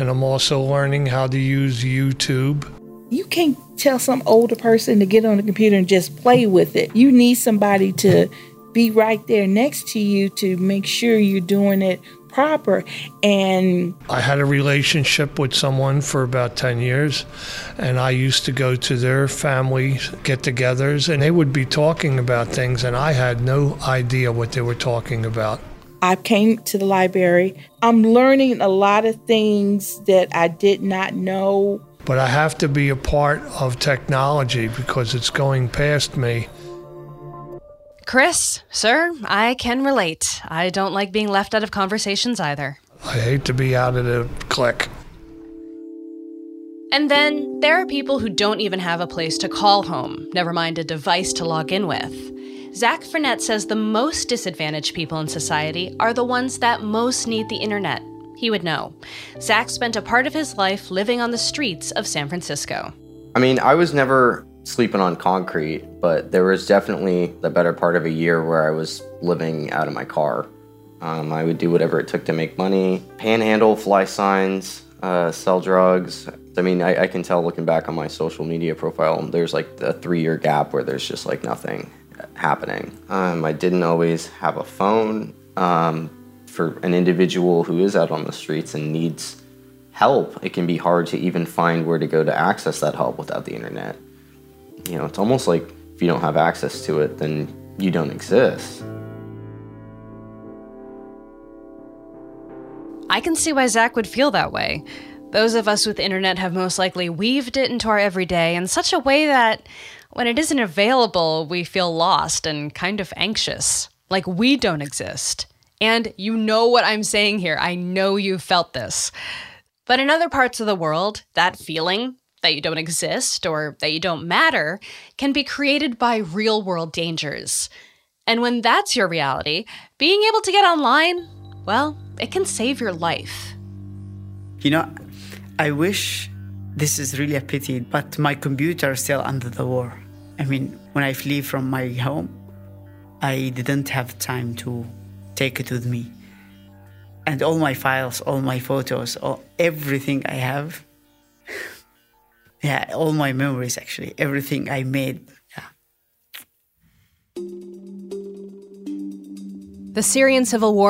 And I'm also learning how to use YouTube. You can't tell some older person to get on the computer and just play with it. You need somebody to be right there next to you to make sure you're doing it proper. And I had a relationship with someone for about 10 years, and I used to go to their family get togethers, and they would be talking about things, and I had no idea what they were talking about. I came to the library. I'm learning a lot of things that I did not know. But I have to be a part of technology because it's going past me. Chris, sir, I can relate. I don't like being left out of conversations either. I hate to be out of the click. And then there are people who don't even have a place to call home, never mind a device to log in with. Zach Frenette says the most disadvantaged people in society are the ones that most need the internet. He would know. Zach spent a part of his life living on the streets of San Francisco. I mean, I was never sleeping on concrete, but there was definitely the better part of a year where I was living out of my car. Um, I would do whatever it took to make money, panhandle, fly signs, uh, sell drugs. I mean, I, I can tell looking back on my social media profile, there's like a three year gap where there's just like nothing happening. Um, I didn't always have a phone. Um, for an individual who is out on the streets and needs help, it can be hard to even find where to go to access that help without the internet. You know, it's almost like if you don't have access to it, then you don't exist. I can see why Zach would feel that way. Those of us with internet have most likely weaved it into our everyday in such a way that when it isn't available, we feel lost and kind of anxious, like we don't exist. And you know what I'm saying here. I know you've felt this. But in other parts of the world, that feeling that you don't exist or that you don't matter can be created by real world dangers. And when that's your reality, being able to get online, well, it can save your life. You know, I wish this is really a pity, but my computer is still under the war. I mean, when I flee from my home, I didn't have time to take it with me. And all my files, all my photos, all, everything I have, yeah, all my memories actually, everything I made. Yeah. The Syrian civil war